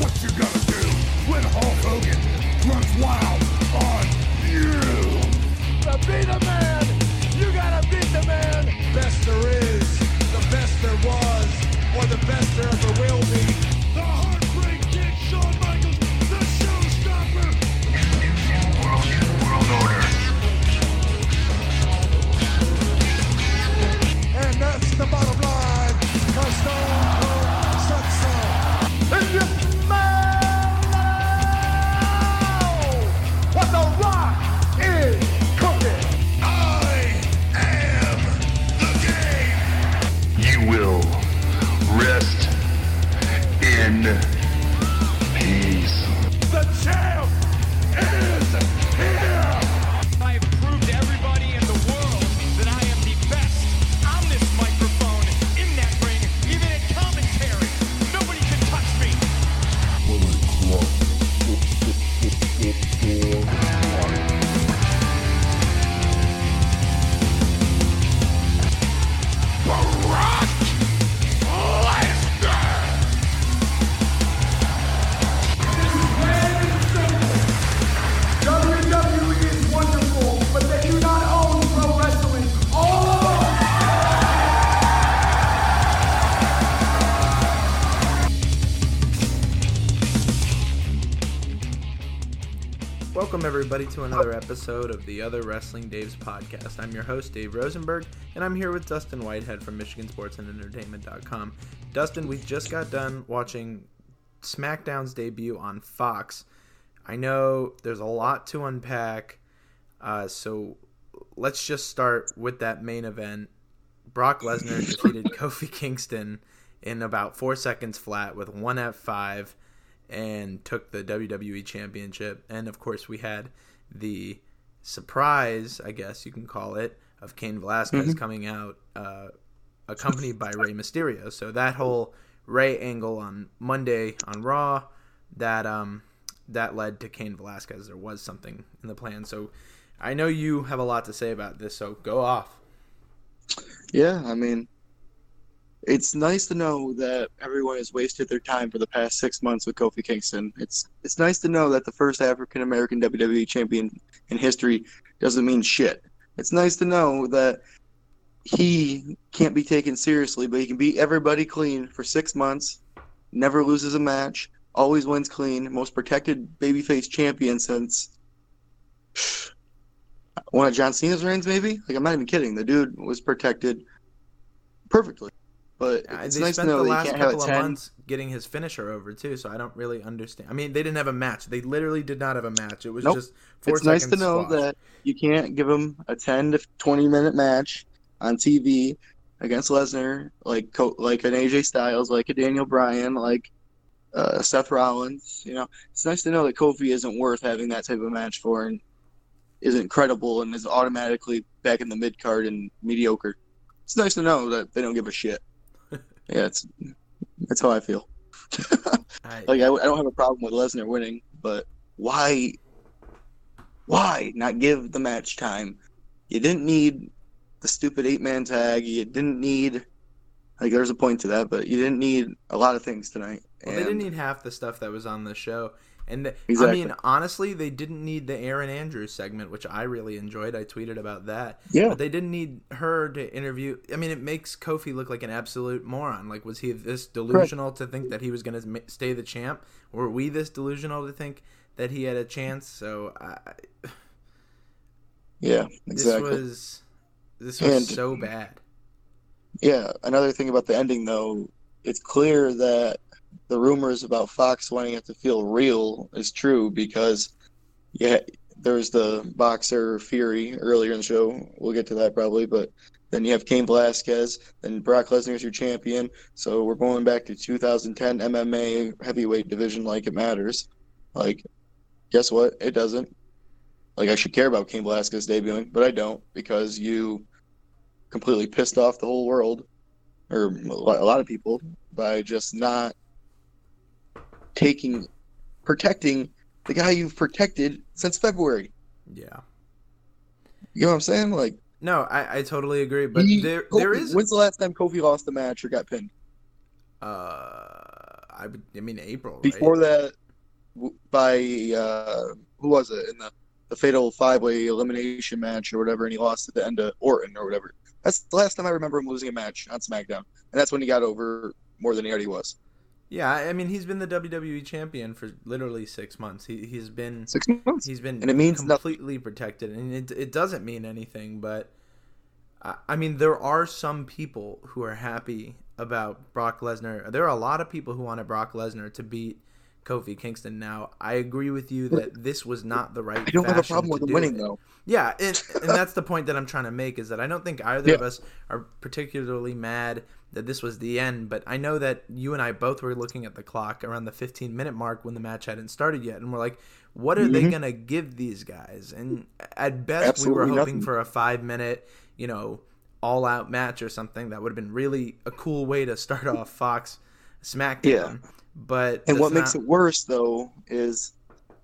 what you gotta do. When Hulk Hogan runs wild everybody, to another episode of the Other Wrestling Daves podcast. I'm your host, Dave Rosenberg, and I'm here with Dustin Whitehead from Michigan Sports and Entertainment.com. Dustin, we just got done watching SmackDown's debut on Fox. I know there's a lot to unpack, uh, so let's just start with that main event. Brock Lesnar defeated Kofi Kingston in about four seconds flat with one F5 and took the WWE Championship. And of course, we had the surprise, I guess you can call it, of Cain Velasquez coming out, uh, accompanied by Rey Mysterio. So that whole Rey angle on Monday on Raw, that um, that led to Cain Velasquez. There was something in the plan. So I know you have a lot to say about this. So go off. Yeah, I mean, it's nice to know that everyone has wasted their time for the past six months with Kofi Kingston. It's it's nice to know that the first African American WWE champion in history doesn't mean shit. It's nice to know that he can't be taken seriously, but he can beat everybody clean for six months, never loses a match, always wins clean, most protected babyface champion since one of John Cena's reigns, maybe. Like I'm not even kidding. The dude was protected perfectly. But Uh, it's they nice to spent know the last can't have couple a of 10. months getting his finisher over too, so I don't really understand. I mean, they didn't have a match. They literally did not have a match. It was Nope. just four It's nice to know squash. that you can't give him a 10 to 20 minute match on TV against Lesnar, like like an AJ Styles, like a Daniel Bryan, like uh, Seth Rollins. You know, it's nice to know that Kofi isn't worth having that type of match for and isn't credible and is automatically back in the mid card and mediocre. It's nice to know that they don't give a shit. Yeah, it's that's how I feel. I, Like I, I don't have a problem with Lesnar winning, but why, why not give the match time? You didn't need the stupid eight man tag. You didn't need like there's a point to that, but you didn't need a lot of things tonight. well, they didn't need half the stuff that was on the show, and the, Exactly. I mean, honestly, they didn't need the Erin Andrews segment, which I really enjoyed. I tweeted about that. Yeah. but they didn't need her to interview. I mean, it makes Kofi look like an absolute moron. Like, was he this delusional to think that he was going to stay the champ? Were we this delusional to think that he had a chance? So I, yeah, this exactly. was this was And- so bad. Yeah, another thing about the ending though, it's clear that the rumors about Fox wanting it to feel real is true because yeah, there's the boxer Fury earlier in the show. We'll get to that probably, but then you have Cain Velasquez, then Brock Lesnar is your champion. So we're going back to 2010 MMA heavyweight division like it matters. Like, guess what? It doesn't. Like I should care about Cain Velasquez debuting, but I don't because you completely pissed off the whole world or a lot a lot of people by just not taking protecting the guy you've protected since February. Yeah. You know what I'm saying? Like, No, I, I totally agree. But he- there Kofi- there is When's the last time Kofi lost a match or got pinned? uh I I, mean April. Right? Before that, by uh, who was it in the the fatal five way elimination match or whatever, and he lost at the end of Orton or whatever. That's the last time I remember him losing a match on SmackDown, and that's when he got over more than he already was. Yeah, I mean he's been the WWE champion for literally six months. He he's been Six months. he's been And it means nothing. completely protected, and it it doesn't mean anything. But I, I mean, there are some people who are happy about Brock Lesnar. There are a lot of people who wanted Brock Lesnar to beat Kofi Kingston. Now, I agree with you that this was not the right. I don't have a problem with him winning it. though. Yeah, and, and that's the point that I'm trying to make is that I don't think either of us are particularly mad that this was the end, but I know that you and I both were looking at the clock around the 15 minute mark when the match hadn't started yet, and we're like, what are they Mhm. gonna give these guys? And at best, Absolutely we were hoping nothing. for a five minute, you know, all out match or something that would have been really a cool way to start off Fox SmackDown. Yeah. But And what makes it worse though is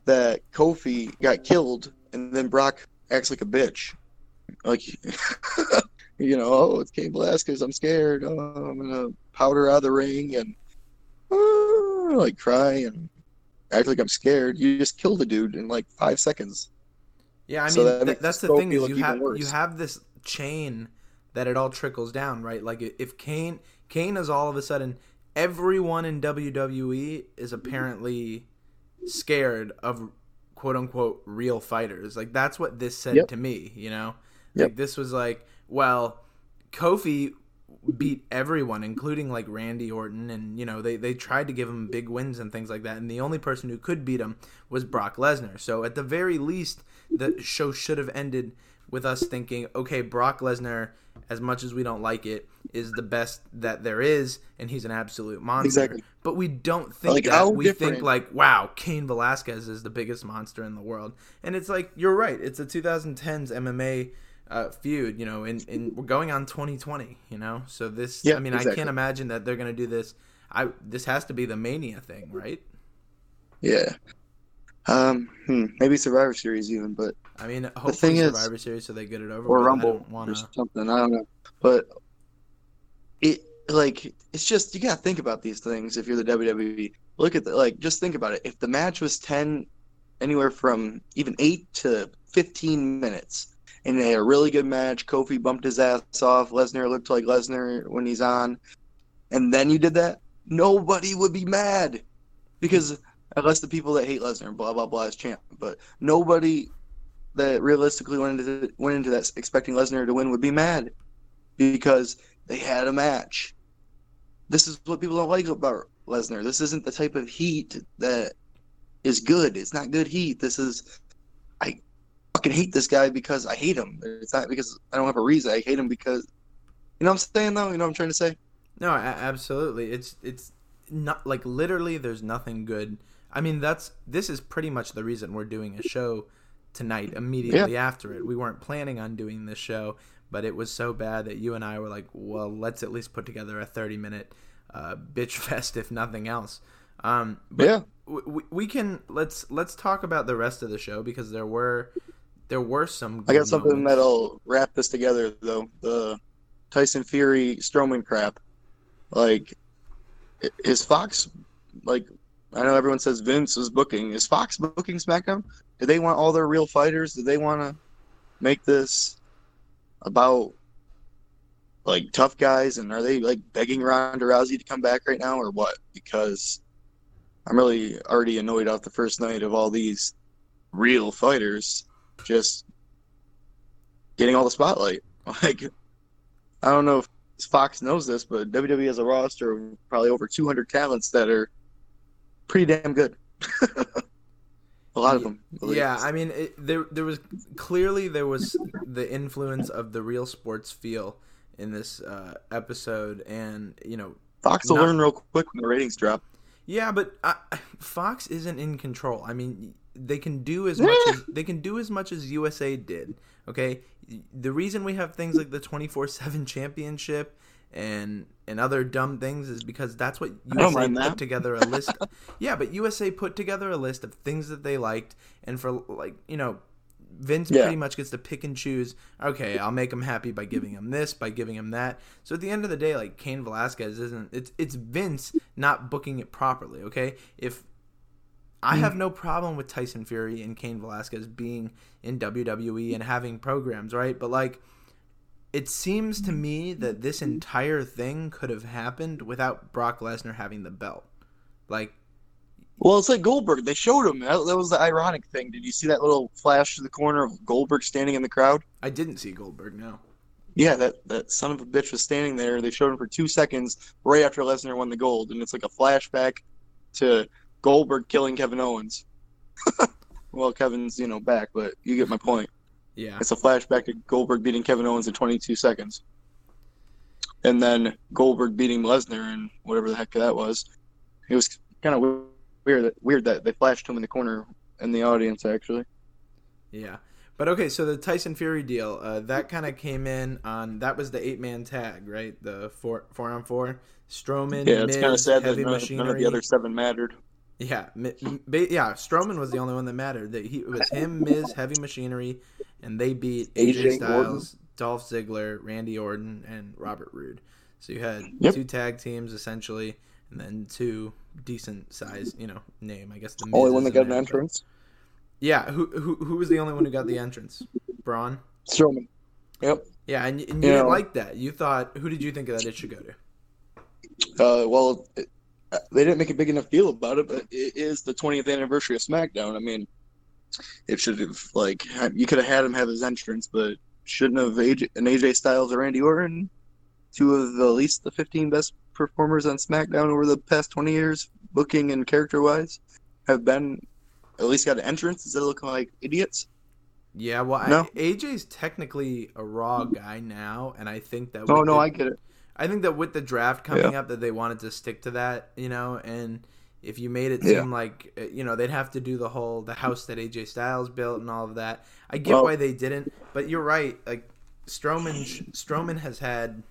that Kofi got killed, and then Brock acts like a bitch. Like, you know, oh, it's Cain Velasquez. I'm scared. Oh, I'm gonna powder out of the ring and uh, like cry and act like I'm scared. You just kill the dude in like five seconds. Yeah, I mean So that th- that's the thing is you have worse. you have this chain that it all trickles down, right? Like if Cain Cain is all of a sudden everyone in WWE is apparently scared of quote unquote real fighters. Like that's what this said Yep. to me, you know? Yep. Like this was like, well, Kofi beat everyone, including like Randy Orton, and you know they they tried to give him big wins and things like that. And the only person who could beat him was Brock Lesnar. So at the very least, the show should have ended with us thinking, okay, Brock Lesnar, as much as we don't like it, is the best that there is, and he's an absolute monster. Exactly. But we don't think Like, that. We think like, wow, Cain Velasquez is the biggest monster in the world, and it's like you're right. It's a 2010s MMA uh, feud, you know, and, and we're going on 2020, you know. So this, Yeah, I mean, I can't imagine that they're gonna do this. I this has to be the Mania thing, right? Yeah. Um. Hmm, maybe Survivor Series even, but I mean, hopefully thing is- Survivor Series so they get it over or. Rumble wanna. or something. I don't know, but it like it's just you gotta think about these things if you're the WWE. Look at the like, just think about it. If the match was ten, anywhere from even eight to fifteen minutes, and they had a really good match, Kofi bumped his ass off, Lesnar looked like Lesnar when he's on, and then you did that, nobody would be mad because unless the people that hate Lesnar, blah blah blah, is champ, but nobody that realistically went into went into that expecting Lesnar to win would be mad because they had a match. This is what people don't like about Lesnar. This isn't the type of heat that is good. It's not good heat. This is fucking hate this guy because I hate him. It's not because I don't have a reason. I hate him because you know what I'm saying though. You know what I'm trying to say. No, absolutely. It's it's not like literally. There's nothing good. I mean, that's this is pretty much the reason we're doing a show tonight. Immediately after it, we weren't planning on doing this show, but it was so bad that you and I were like, well, let's at least put together a 30 minute uh, bitch fest, if nothing else. Um, but Yeah. we, we can let's let's talk about the rest of the show because there were there were some. I got something moments. that'll wrap this together though. The Tyson Fury Strowman crap. Like is Fox like I know everyone says Vince is booking. Is Fox booking SmackDown? Do they want all their real fighters? Do they want to make this about like tough guys and are they like begging Ronda Rousey to come back right now or what? Because I'm really already annoyed off the first night of all these real fighters just getting all the spotlight. Like, I don't know if Fox knows this, but WWE has a roster of probably over 200 talents that are pretty damn good. a lot of them. Yeah. I mean, it, there there was clearly there was the influence of the real sports feel in this uh, episode, and you know, Fox will not- learn real quick when the ratings drop. Yeah, but uh, Fox isn't in control. I mean, they can do as much as they can do as much as USA did. Okay, the reason we have things like the twenty four seven championship and and other dumb things is because that's what I USA put that. together a list. yeah, but USA put together a list of things that they liked, and for like you know, Vince Yeah. pretty much gets to pick and choose. Okay, I'll make him happy by giving him this, by giving him that. So at the end of the day, like Cain Velasquez isn't. It's it's Vince not booking it properly. Okay, if I have no problem with Tyson Fury and Cain Velasquez being in WWE and having programs, right? But like, it seems to me that this entire thing could have happened without Brock Lesnar having the belt. Like, Well, it's like Goldberg. They showed him. That, that was the ironic thing. Did you see that little flash to the corner of Goldberg standing in the crowd? I didn't see Goldberg. No. Yeah, that, that son of a bitch was standing there. They showed him for two seconds right after Lesnar won the gold, and it's like a flashback to Goldberg killing Kevin Owens. well, Kevin's you know back, but you get my point. Yeah. It's a flashback to Goldberg beating Kevin Owens in 22 seconds, and then Goldberg beating Lesnar and whatever the heck that was. It was kind of weird. That, weird that they flashed him in the corner in the audience actually. Yeah. But okay, so the Tyson Fury deal, uh, that kind of came in on that was the eight man tag, right? The four four on four. Strowman, Yeah, it's kind of sad that none, none of the other seven mattered. Yeah, Mi- yeah. Strowman was the only one that mattered. That he it was him, Miz, Heavy Machinery, and they beat AJ, AJ Styles, Dolph Ziggler, Randy Orton, and Robert Roode. So you had Yep. two tag teams essentially, and then two decent size, you know, name. I guess the Miz Only one that got an but- entrance. Yeah, who who who was the only one who got the entrance? Braun. Strowman. Yep. Yeah, and, and you You didn't know- like that. You thought, who did you think that it should go to? Uh, well, it, uh, they didn't make a big enough deal about it, but it is the 20th anniversary of SmackDown. I mean, it should have like you could have had him have his entrance, but shouldn't have AJ, an AJ Styles or Randy Orton, two of the at least the 15 best performers on SmackDown over the past 20 years, booking and character wise, have been at least got an entrance instead of looking like idiots. Yeah, well, No. I, AJ's technically a Raw guy now, and I think that. Oh with no, the- I get it. I think that with the draft coming up, that they wanted to stick to that, you know, and if you made it Yeah. seem like uh, you know they'd have to do the whole the house that AJ Styles built and all of that. I get Well- why they didn't, but you're right. Like Strowman, Strowman has had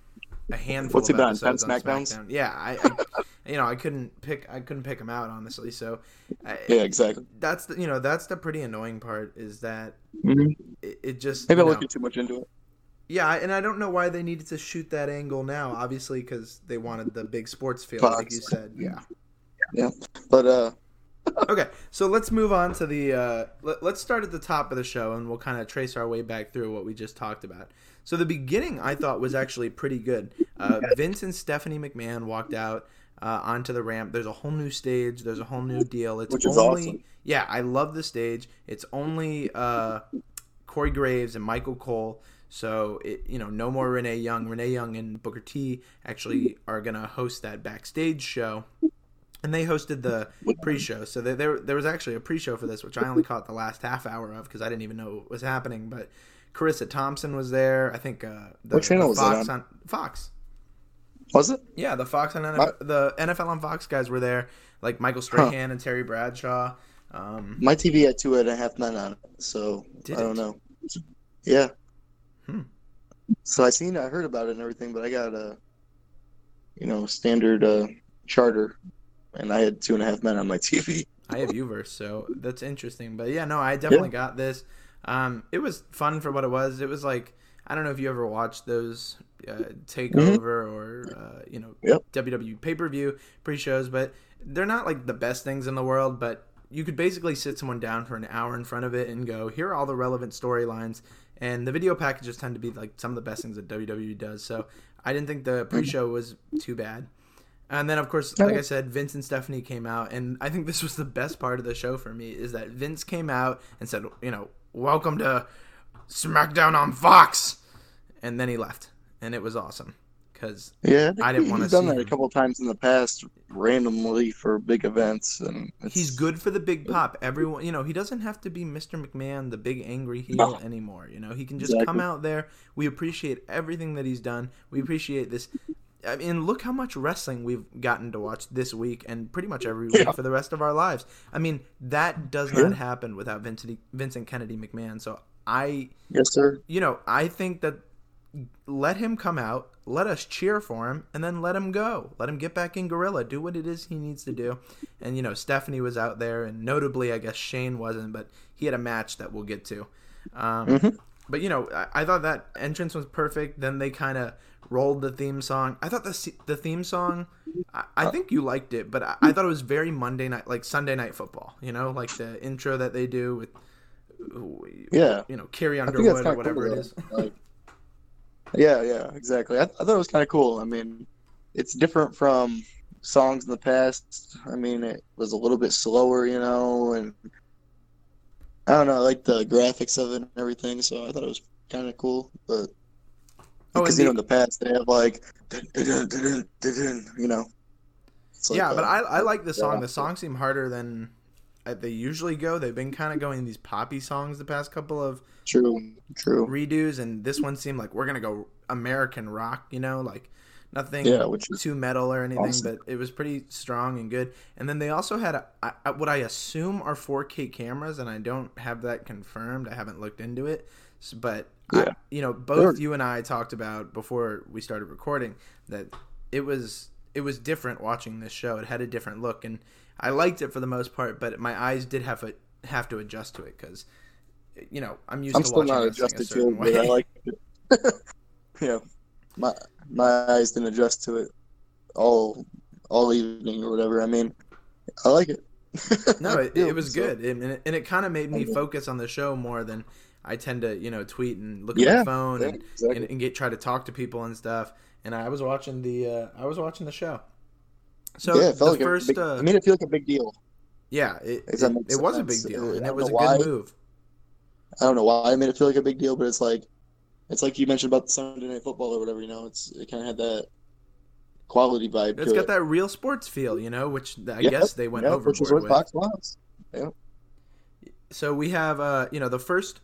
a handful What's he of been on, episodes 10 on SmackDowns? SmackDown. Yeah, I, I you know I couldn't pick I couldn't pick him out honestly. So I, Yeah, exactly. that's the you know that's the pretty annoying part is that Mhm. it, it just Maybe I'm looking too much into it. yeah, and I don't know why they needed to shoot that angle now. Obviously, because they wanted the big sports feel, like you said. Yeah. Yeah, but uh, Okay, so let's move on to the. Uh, let, let's start at the top of the show, and we'll kind of trace our way back through what we just talked about. So the beginning, I thought, was actually pretty good. Uh, Vince and Stephanie McMahon walked out uh, onto the ramp. There's a whole new stage. There's a whole new deal. It's Which is only, awesome. yeah, I love the stage. It's only uh, Corey Graves and Michael Cole. So it, you know, no more Renee Young. Renee Young and Booker T actually are gonna host that backstage show, and they hosted the pre-show. So there, there, there was actually a pre-show for this, which I only caught the last half hour of because I didn't even know what was happening. But Charissa Thompson was there. I think uh, the, What channel the was Fox on? Fox. was it? Yeah, the Fox and NFL, the NFL on Fox guys were there, like Michael Strahan and Terry Bradshaw. Um, My TV had two and a half men on it, so I don't it? know. Yeah. Hmm. So I seen, I heard about it and everything, but I got a, you know, standard uh, charter, and I had two and a half men on my TV. I have Uverse, so that's interesting. But yeah, no, I definitely Yeah. got this. Um, it was fun for what it was. It was like I don't know if you ever watched those uh, takeover or uh, you know Mm-hmm. Yep. WWE pay per view pre shows, but they're not like the best things in the world. But you could basically sit someone down for an hour in front of it and go, here are all the relevant storylines. And the video packages tend to be like some of the best things that WWE does. So I didn't think the pre show was too bad. And then, of course, like I said, Vince and Stephanie came out, and I think this was the best part of the show for me is that Vince came out and said, you know, welcome to SmackDown on Fox, and then he left, and it was awesome because Yeah, I didn't wanna He's done see that a couple times in the past, randomly for big events, and he's good for the big pop. Everyone, you know, he doesn't have to be Mr. McMahon, the big angry heel No. anymore. You know, he can just Exactly. come out there. We appreciate everything that he's done. We appreciate this. I mean, look how much wrestling we've gotten to watch this week and pretty much every week Yeah. for the rest of our lives. I mean, that does not happen without Vincent, Vincent Kennedy McMahon. So I, Yes, sir. you know, I think that let him come out, let us cheer for him, and then let him go. Let him get back in Gorilla, do what it is he needs to do. And you know, Stephanie was out there, and notably, I guess Shane wasn't, but he had a match that we'll get to. Um, Mhm. But you know, I, I thought that entrance was perfect. Then they kind of rolled the theme song. I thought the the theme song. I, I oh. think you liked it, but I, I thought it was very Monday night, like Sunday night football. You know, like the intro that they do with, Yeah. you know, Carrie Underwood or whatever cool. it is. Like, yeah, yeah, exactly. I, I thought it was kind of cool. I mean, it's different from songs in the past. I mean, it was a little bit slower, you know, and I don't know, I like the graphics of it and everything. So I thought it was kind of cool. But Oh, because you know, in the past they have like, you know. Like, yeah, but I I like the song. yeah. The songs seem harder than uh, they usually go. They've been kind of going these poppy songs the past couple of true, true. redos, and this one seemed like we're gonna go American rock. You know, like nothing Yeah, which is too metal or anything, awesome. but it was pretty strong and good. And then they also had a, I- what I assume are 4K cameras, and I don't have that confirmed. I haven't looked into it, S- but I, you know, both you and I talked about before we started recording that it was it was different watching this show. It had a different look, and I liked it for the most part. But my eyes did have a, have to adjust to it because, you know, I'm used I'm to still watching not adjusted to it, but I like it. yeah, my my eyes didn't adjust to it all all evening or whatever. I mean, I like it. No, it, it was so- good, and it, and it kind of made me focus on the show more than I tend to, you know, tweet and look Yeah, at my phone yeah, and, exactly. and, and get try to talk to people and stuff. And I was watching the uh, I was watching the show. So yeah, it felt the like first, a big, uh, I made it feel like a big deal. yeah, it, it, it was a big deal, and it was a know good why. move. I don't know why I made it feel like a big deal, but it's like it's like you mentioned about the Sunday Night Football or whatever. You know, it's it kind of had that quality vibe. It's got it. that real sports feel, you know, which I Yep, guess they went yep, which is overboard what with. Fox wants. So we have, uh, you know, the first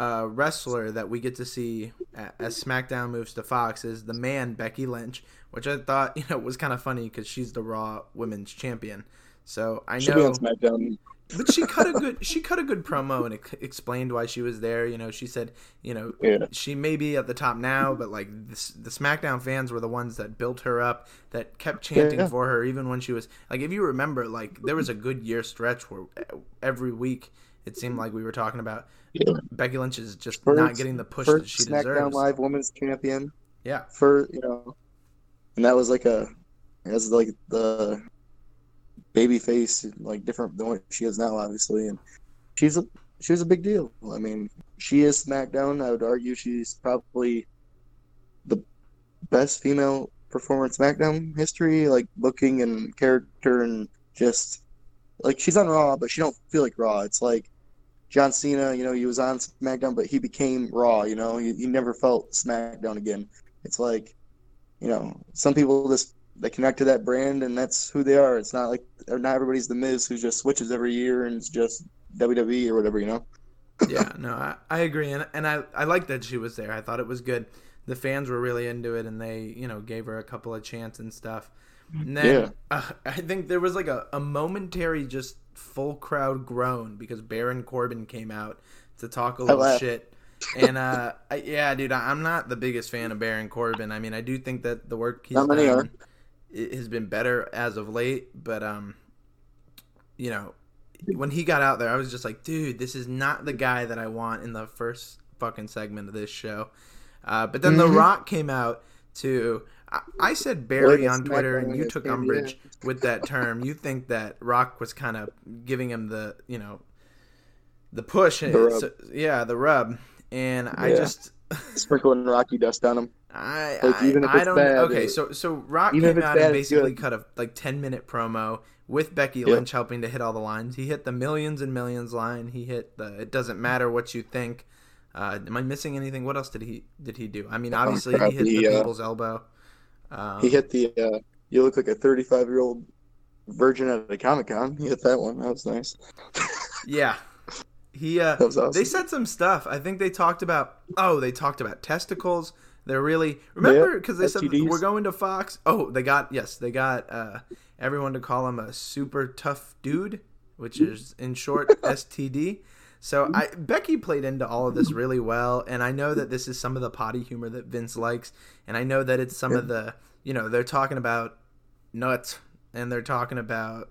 uh, wrestler that we get to see as SmackDown moves to Fox is the man Becky Lynch, which I thought, you know, was kind of funny because she's the Raw Women's Champion. So I be know, SmackDown. but she cut a good she cut a good promo and ex- explained why she was there. You know, she said, you know, Yeah. she may be at the top now, but like this, the SmackDown fans were the ones that built her up, that kept chanting Yeah. for her, even when she was like, if you remember, like there was a good year stretch where uh, every week it seemed like we were talking about Yeah. Becky Lynch is just First- not getting the push that she SmackDown deserves. Live Women's Champion. Yeah, for you know, and that was like a as like the baby face, like different than what she is now, obviously, and she's a she was a big deal. I mean, she is SmackDown. I would argue she's probably the best female performer in SmackDown history, like booking and character and just like she's on Raw, but she don't feel like Raw. It's like John Cena, you know, he was on SmackDown, but he became Raw. You know, he, he never felt SmackDown again. It's like, you know, some people just they connect to that brand and that's who they are. It's not like or not everybody's the Miz who just switches every year and it's just WWE or whatever. You know. yeah, no, I, I agree, and and I I like that she was there. I thought it was good. The fans were really into it, and they you know gave her a couple of chants and stuff. And then Yeah. uh, I think there was like a, a momentary just full crowd groan because Baron Corbin came out to talk a little shit. And uh, I, yeah, dude, I, I'm not the biggest fan of Baron Corbin. I mean, I do think that the work he's done has been better as of late, but um, you know, when he got out there, I was just like, dude, this is not the guy that I want in the first fucking segment of this show. Uh, but then The Mhm. Rock came out to. I, I said Barry on Twitter, and you took umbrage with that term. You think that Rock was kind of giving him the, you know, the push. The. So- yeah, the rub. And I just. Sprinkling Rocky dust on him. I Like, I, even if I it's don't bad, okay it- so so Rock came out bad, and basically cut a like 10 minute promo with Becky Yep. Lynch helping to hit all the lines he hit the millions and millions line he hit the it doesn't matter what you think uh, am I missing anything what else did he did he do I mean obviously he hit he, the uh, people's elbow um, He hit the uh, you look like a 35 year old virgin at a Comic Con. He hit that one. That was nice. yeah he uh That was awesome. they said some stuff I think they talked about oh they talked about testicles they're really remember because they said we're going to Fox oh they got yes they got uh everyone to call him a super tough dude which is in short STD so I Becky played into all of this really well and I know that this is some of the potty humor that Vince likes and I know that it's some of the you know they're talking about nuts and they're talking about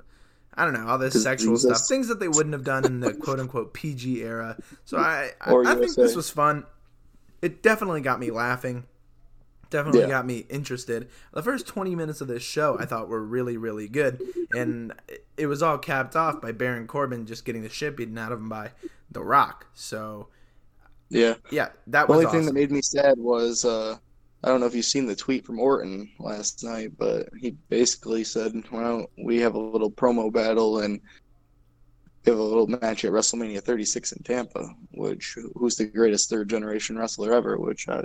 I don't know all this sexual he's stuff, things that they wouldn't have done in the quote unquote PG era. So I I, I think this was fun. It definitely got me laughing. Definitely Yeah. got me interested. The first 20 minutes of this show I thought were really, really good. And it- was all capped off by Baron Corbin just getting the shit beaten out of him by The Rock. So, Yeah. yeah, that The was only awesome. thing that made me sad was uh, I don't know if you've seen the tweet from Orton last night, but he basically said, "Well, we have a little promo battle and we have a little match at WrestleMania 36 in Tampa, which who's the greatest third generation wrestler ever?" Which I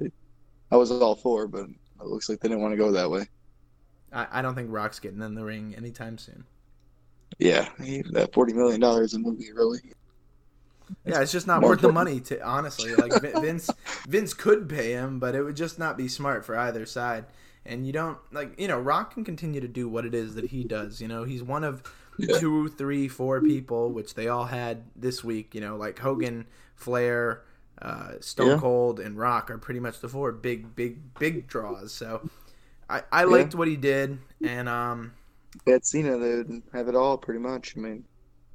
I was all for, but it looks like they didn't want to go that way. I, I don't think Rock's getting in the ring anytime soon. Yeah, he, that 40 million dollars a movie really. Yeah, it's just not worth the money to honestly. Like Vince, Vince could pay him, but it would just not be smart for either side. And you don't like you know Rock can continue to do what it is that he does. You know he's one of Yeah. two, three, four people, which they all had this week. You know like Hogan, Flair, uh, Stone Yeah. Cold, and Rock are pretty much the four big, big, big draws. So I, I liked what he did, and um, had Cena, they would have it all pretty much. I mean,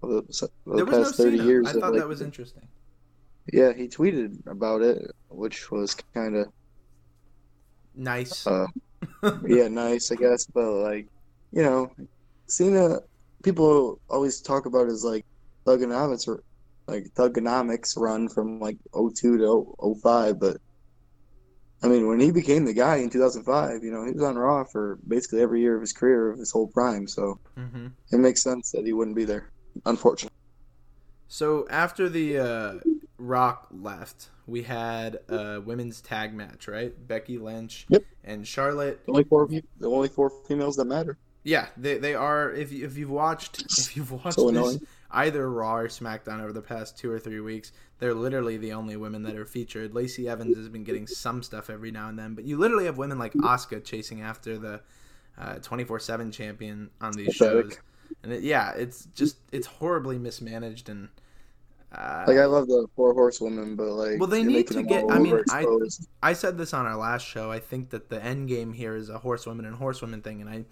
over the, over there the was no past 30 Cena. years. I thought like, that was interesting. Yeah, he tweeted about it, which was kind of Nice. uh, yeah, nice, I guess. But like, you know, Cena, people always talk about his like Thuganomics or like Thuganomics run from like 02 to 05, but I mean, when he became the guy in 2005, you know, he was on Raw for basically every year of his career, of his whole prime. So hmm it makes sense that he wouldn't be there, unfortunately. So after the uh, Rock left, we had a women's tag match, right? Becky Lynch Yep. and Charlotte. The only four, the only four females that matter. Yeah, they, they are. If you, if you've watched if you've watched So this, annoying. Either Raw or SmackDown over the past two or three weeks, they're literally the only women that are featured. Lacey Evans has been getting some stuff every now and then, but you literally have women like Asuka chasing after the twenty four seven champion on these shows, and it, yeah, it's just it's horribly mismanaged and. Uh, Like I love the four horsewomen, but like Well, they need to get- I mean, I- I said this on our last show. I think that the end game here is a horsewomen and horsewomen thing, and I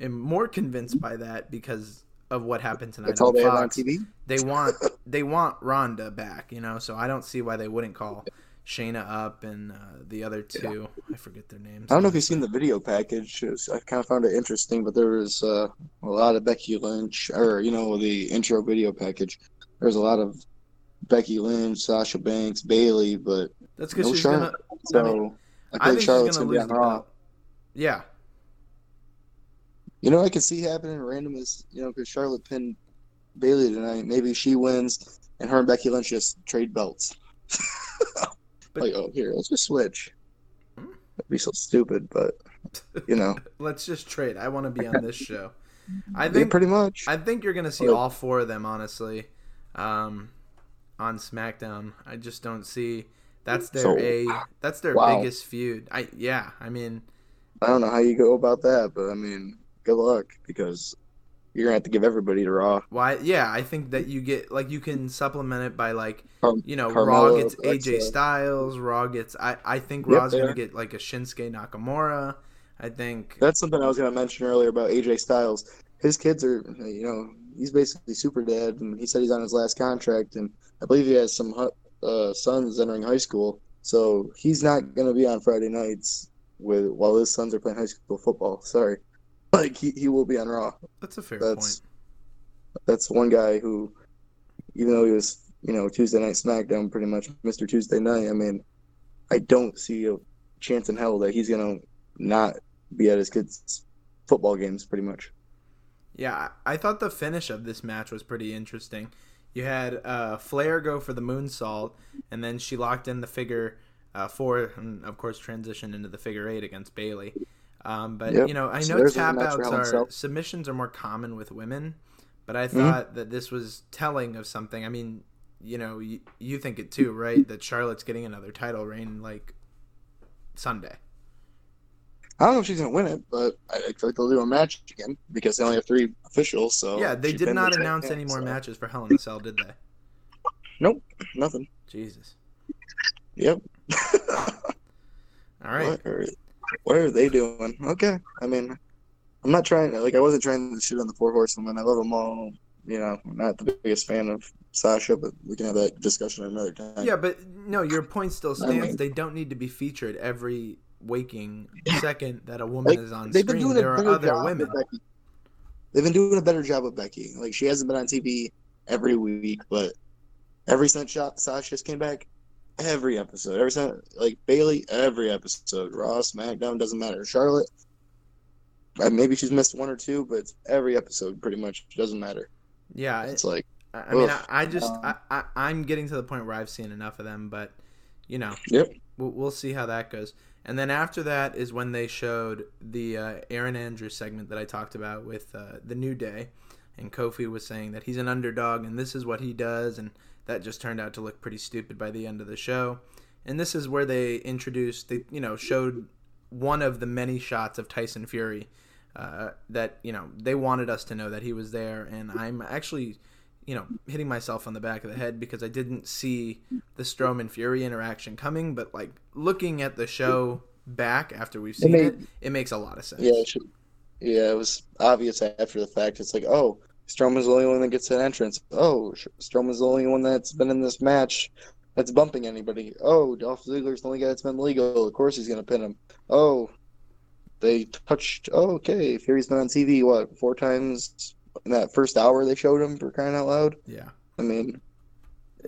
am more convinced by that because of what happened tonight That's all they have on TV. They want they want Ronda back, you know. So I don't see why they wouldn't call Shayna up and uh, the other two. I forget their names. I don't know if you've seen the video package. Was- I kind of found it interesting, but there was uh, a lot of Becky Lynch, or you know, the intro video package. There's a lot of Becky Lynch, Sasha Banks, Bayley, but That's because no she's Charlotte. gonna. so I I, mean, feel I think Charlotte's she's gonna gonna be lose on the Raw. Yeah, You know, I can see happening random is you know because Charlotte pinned Bayley tonight. Maybe she wins, and her and Becky Lynch just trade belts. But- like, oh, here, let's just switch. Hmm. That'd be so stupid, but you know, let's just trade. I want to be on this show. I yeah, think pretty much. I think you're gonna see all four of them, honestly, um, on SmackDown. I just don't see that's their So- a that's their Wow. biggest feud. I yeah, I mean I don't know how you go about that, but I mean, good luck because you're gonna have to give everybody to Raw. why? Yeah, I think that you get like you can supplement it by like Car- you know Raw gets AJ. Styles, Raw gets I I think Yep, Raw's gonna get like a Shinsuke Nakamura. I think That's something I was gonna mention earlier about AJ Styles. His kids are, you know, he's basically super dad, and he said he's on his last contract, and I believe he has some uh, sons entering high school, so he's not gonna be on Friday nights with while his sons are playing high school football. Sorry, like he, he will be on Raw. that's a fair That's point. that's one guy who, even though he was, you know, Tuesday Night SmackDown, pretty much Mr. Tuesday Night. I mean, I don't see a chance in hell that he's gonna not be at his kids' football games, pretty much. Yeah, I I thought the finish of this match was pretty interesting. You had uh, Flair go for the moonsault, and then she locked in the figure uh, four, and of course transitioned into the figure eight against Bayley. Um, but Yep. you know, I So know tap outs Hell in a are Cell. submissions are more common with women, but Mm-hmm. I thought that this was telling of something. I mean, you know, you, you think it too, right? That Charlotte's getting another title reign like Sunday. I don't know if she's gonna win it, but I, feel like they'll do a match again because they only have three officials. So yeah, they did not announce any more so- matches for Hell in a Cell, did they? Nope, nothing. Jesus. Yep. All right. What are, they doing? Okay, I mean, I'm not trying to like I wasn't trying to shit on the four horsewomen. I love them all you know, not the biggest fan of Sasha, but we can have that discussion another time. Yeah, but no, your point still I stands. mean- they don't need to be featured every waking second that a woman Like, is on they've been screen. doing There a are better other job women. They've been doing a better job with Becky. Like she hasn't been on TV every week, but every since Sha- Sasha's came back, every episode, every since like Bayley, every episode, Raw, SmackDown doesn't matter. Charlotte, uh, maybe she's missed one or two, but every episode pretty much doesn't matter. Yeah, It's like I, I mean, I, I just, I, Um, I, I'm getting to the point where I've seen enough of them, but you know, yep, we'll, we'll see how that goes. And then after that is when they showed the uh, Erin Andrews segment that I talked about with uh, the New Day, and Kofi was saying that he's an underdog and this is what he does, and that just turned out to look pretty stupid by the end of the show. And this is where they introduced, they you know showed one of the many shots of Tyson Fury uh, that you know they wanted us to know that he was there, and I'm actually you know hitting myself on the back of the head because I didn't see the Strowman Fury interaction coming, but like looking at the show back after we've seen made- it, it makes a lot of sense. yeah, it should, yeah. It was obvious after the fact. It's like, oh, Strowman's the only one that gets an entrance. Oh, Strowman's the only one that's been in this match that's bumping anybody. Oh, Dolph Ziggler's the only guy that's been legal. Of course he's gonna pin him. Oh, they touched. Oh, okay, Fury's been on TV what four times in that first hour they showed him for crying out loud. Yeah. I mean,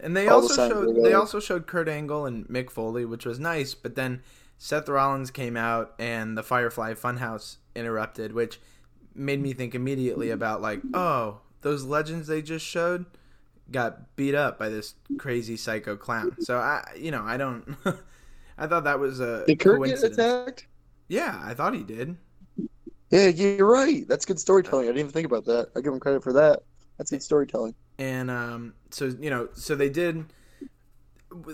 And they the also signs showed they also showed Kurt Angle and Mick Foley, which was nice. But then Seth Rollins came out and the Firefly Funhouse interrupted, which made me think immediately about like, oh, those legends they just showed got beat up by this crazy psycho clown. So I, you know, I don't. I thought that was a did Kurt get attacked? Yeah, I thought he did. Yeah, you're right. That's good storytelling. I didn't even think about that. I give him credit for that. That's good storytelling. and um, so you know, so they did.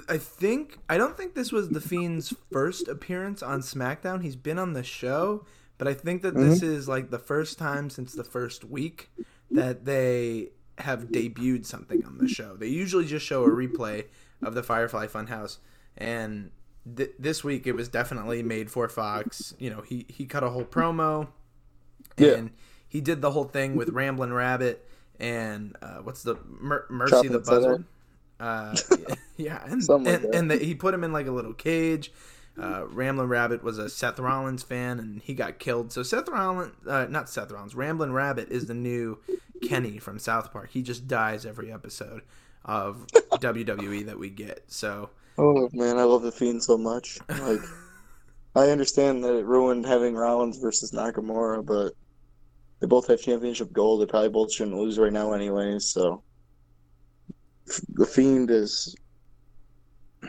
I think I don't think this was the Fiend's first appearance on SmackDown. He's been on the show, but I think that this is like the first time since the first week that they have debuted something on the show. They usually just show a replay of the Firefly Funhouse, and th- this week it was definitely made for Fox. You know, he he cut a whole promo, Yeah. and he did the whole thing with Ramblin' Rabbit and uh, what's the Mer- Mercy Chocolate the Buzzard. Uh, yeah, and like and, and the, he put him in like a little cage. Uh, Ramblin' Rabbit was a Seth Rollins fan, and he got killed. So Seth Rollins, uh, not Seth Rollins, Ramblin' Rabbit is the new Kenny from South Park. He just dies every episode of WWE that we get. So Oh man, I love the Fiend so much. Like, I understand that it ruined having Rollins versus Nakamura, but they both have championship gold. They probably both shouldn't lose right now, anyways. So, the Fiend is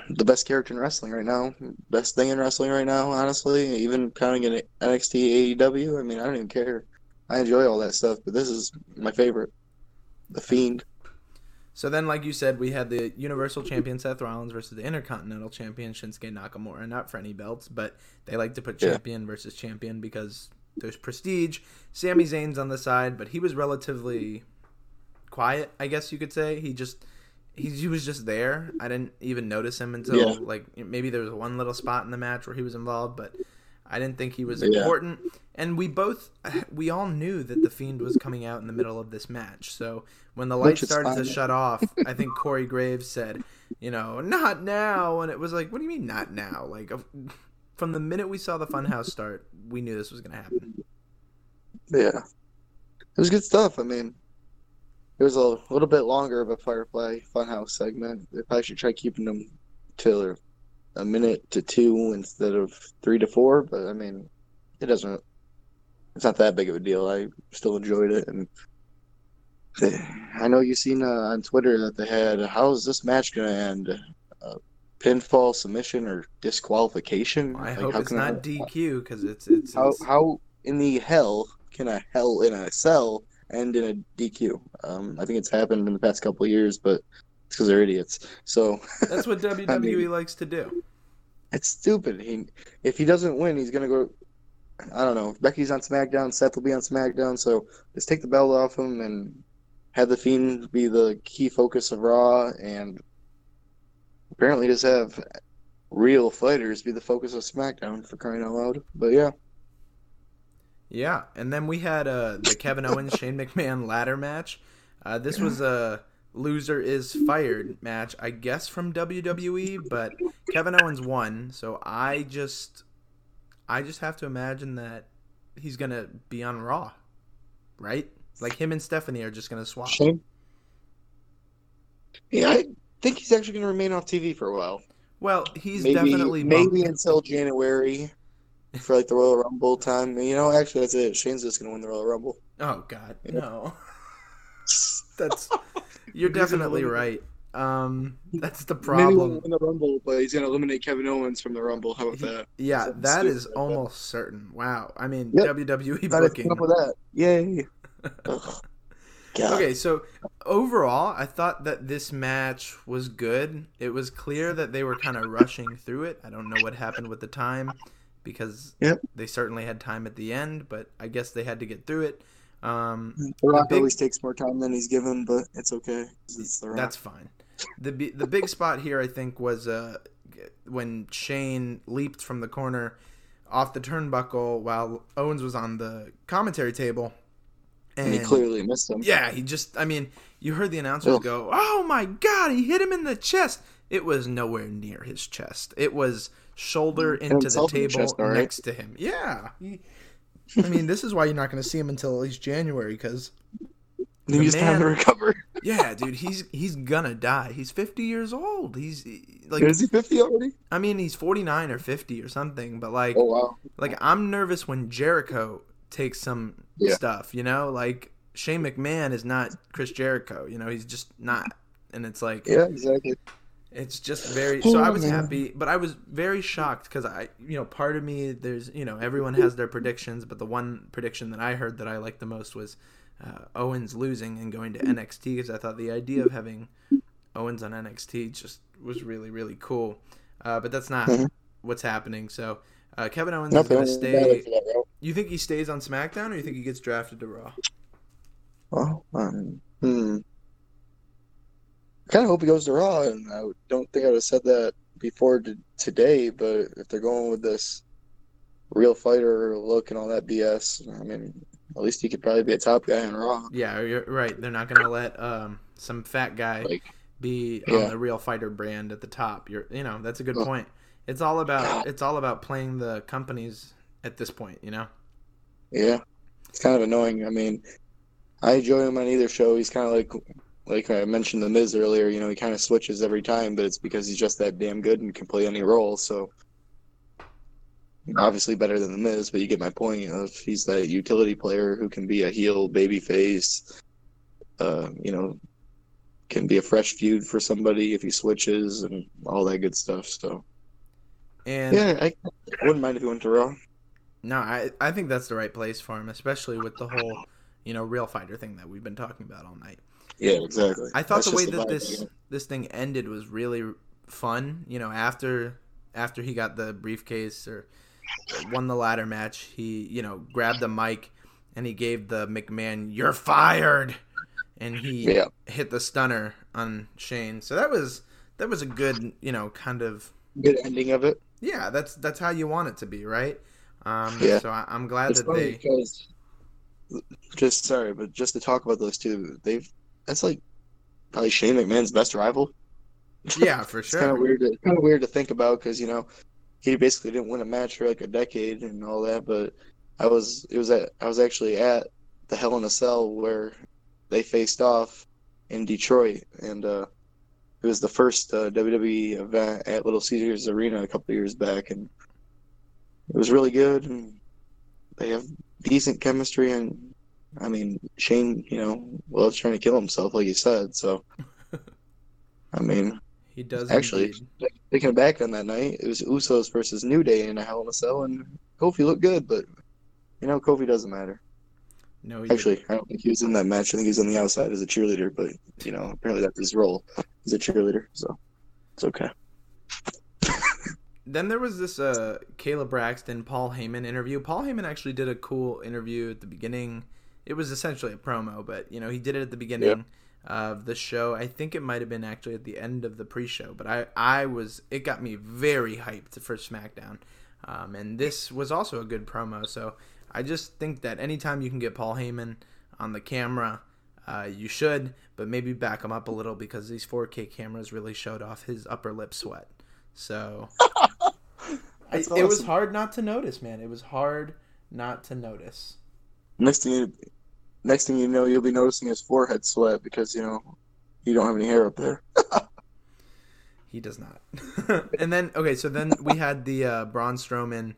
the best character in wrestling right now. Best thing in wrestling right now, honestly. Even counting in NXT, AEW. I mean, I don't even care. I enjoy all that stuff, but this is my favorite. The Fiend. So then, like you said, we had the Universal Champion Seth Rollins versus the Intercontinental Champion Shinsuke Nakamura. Not for any belts, but they like to put Yeah. champion versus champion because there's prestige. Sami Zayn's on the side, but he was relatively quiet, I guess you could say. He just he, he was just there. I didn't even notice him until Yeah. like maybe there was one little spot in the match where he was involved, but I didn't think he was Yeah. important. And we both we all knew that the Fiend was coming out in the middle of this match. So when the lights started to shut off, I think Corey Graves said, you know, not now. And it was like, what do you mean not now? Like from the minute we saw the Funhouse start, we knew this was going to happen. Yeah. It was good stuff. I mean, it was a little bit longer of a Firefly Funhouse segment. If I should try keeping them to a minute to two instead of three to four, but I mean, it doesn't, it's not that big of a deal. I still enjoyed it. And they, I know you've seen uh, on Twitter that they had, how's this match going to end? Uh, pinfall, submission, or disqualification? I Like, hope how it's not that- DQ because it's it's, how it's how in the hell can a hell in a cell end in a DQ? Um, I think it's happened in the past couple of years, but it's because they're idiots. So that's what WWE likes to do. it's stupid. He if he doesn't win, he's gonna go. I don't know. Becky's on SmackDown, Seth will be on SmackDown. So just take the belt off him and have the Fiend be the key focus of Raw, and apparently just have real fighters be the focus of SmackDown for crying out loud. But yeah. Yeah, and then we had uh, the Kevin Owens Shane McMahon ladder match. Uh, this was a loser is fired match, I guess from WWE, but Kevin Owens won, so I just I just have to imagine that he's gonna be on Raw, right? Like him and Stephanie are just gonna swap. Shane? Yeah, I think he's actually going to remain off TV for a while. Well, he's maybe definitely maybe bumped- until January for like the Royal Rumble time. You know, actually, that's it. Shane's just going to win the Royal Rumble. Oh God, no. That's you're definitely right. Um, that's the Maybe he won't problem. win the Rumble, but he's going to eliminate Kevin Owens from the Rumble. How about that? Yeah, Something that is like that. almost certain. Wow. I mean, Yep. WWE Gotta booking. up with that. Yay! Okay, so overall, I thought that this match was good. It was clear that they were kind of rushing through it. I don't know what happened with the time because Yep. they certainly had time at the end, but I guess they had to get through it. Um, The Rock big- always takes more time than he's given, but it's okay. It's the That's fine. The the big spot here, I think, was uh, when Shane leaped from the corner off the turnbuckle while Owens was on the commentary table, and he clearly missed him. yeah, he just, I mean, you heard the announcers Ugh. go, "Oh my god, he hit him in the chest." It was nowhere near his chest. It was shoulder mm. into the himself in the table chest, right. next to him. Yeah. He, I mean, this is why you're not going to see him until at least January because he just man- time to recover. yeah, dude, he's he's gonna die. He's 50 years old. He's like Is he fifty already? I mean, he's 49 or 50 or something, but like Oh wow! like I'm nervous when Jericho takes some Yeah. stuff, you know? Like Shane McMahon is not Chris Jericho, you know, he's just not. And it's like Yeah, exactly. It's just very so I Oh, was happy, but I was very shocked cuz I you know, part of me there's, you know, everyone has their predictions, but the one prediction that I heard that I liked the most was uh, Owens losing and going to NXT because I thought the idea of having Owens on NXT just was really really cool. Uh, but that's not Mhm. what's happening. So uh, Kevin Owens Nothing is going to stay. for that route. You think he stays on SmackDown, or you think he gets drafted to Raw? Well, um, hmm. I kind of hope he goes to Raw, and I don't think I would have said that before today. But if they're going with this real fighter look and all that BS, I mean, at least he could probably be a top guy in Raw. Yeah, you're right. They're not going to let um, some fat guy Like, be Yeah. on the real fighter brand at the top. You're, you know, that's a good Oh. point. It's all about it's all about playing the companies at this point. You know. yeah, it's kind of annoying. I mean, I enjoy him on either show. He's kind of like, like I mentioned the Miz earlier. You know, he kind of switches every time, but it's because he's just that damn good and can play any role. So. obviously better than the Miz, but you get my point. Of he's that utility player who can be a heel, baby face, uh, you know, can be a fresh feud for somebody if he switches and all that good stuff. So And yeah, I wouldn't mind if he went to Raw. no, I I think that's the right place for him, especially with the whole you know real fighter thing that we've been talking about all night. Yeah, exactly. I thought That's the way that this this thing ended was really fun. You know, after after he got the briefcase or won the ladder match, he you know grabbed the mic and he gave the McMahon "You're fired," and he Yeah. hit the stunner on Shane. So that was that was a good you know kind of good ending of it. yeah. That's that's how you want it to be, right? Um, Yeah. So I, I'm glad It's that they because just sorry, but just to talk about those two, they've that's like probably Shane McMahon's best rival. yeah for It's sure. kind of weird. To, kind of weird to think about because you know he basically didn't win a match for like a decade and all that. But I was it was at I was actually at the Hell in a Cell where they faced off in Detroit, and uh, it was the first uh, WWE event at Little Caesars Arena a couple years back, and it was really good. And they have decent chemistry, and I mean Shane, you know, well, trying to kill himself, like you said. So, I mean. He does Actually, indeed. thinking back on that night, it was Usos versus New Day in a Hell in a Cell, and Kofi looked good, but you know, Kofi doesn't matter. No, he Actually, I don't think he was in that match. I think he was on the outside as a cheerleader, but you know, apparently that's his role. He's a cheerleader, so it's okay. Then there was this uh, Kayla Braxton, Paul Heyman interview. Paul Heyman actually did a cool interview at the beginning. It was essentially a promo, but you know he did it at the beginning of the show. I think it might have been actually at the end of the pre-show, but I I was it got me very hyped for SmackDown, um, and this was also a good promo. So I just think that anytime you can get Paul Heyman on the camera, Uh, you should, but maybe back him up a little because these 4K cameras really showed off his upper lip sweat. So I, That's it was hard not to notice, man. It was hard not to notice. Next thing you, next thing you know, you'll be noticing his forehead sweat because you know you don't have any hair up there. He does not. and then okay, so then we had the uh, Braun Strowman,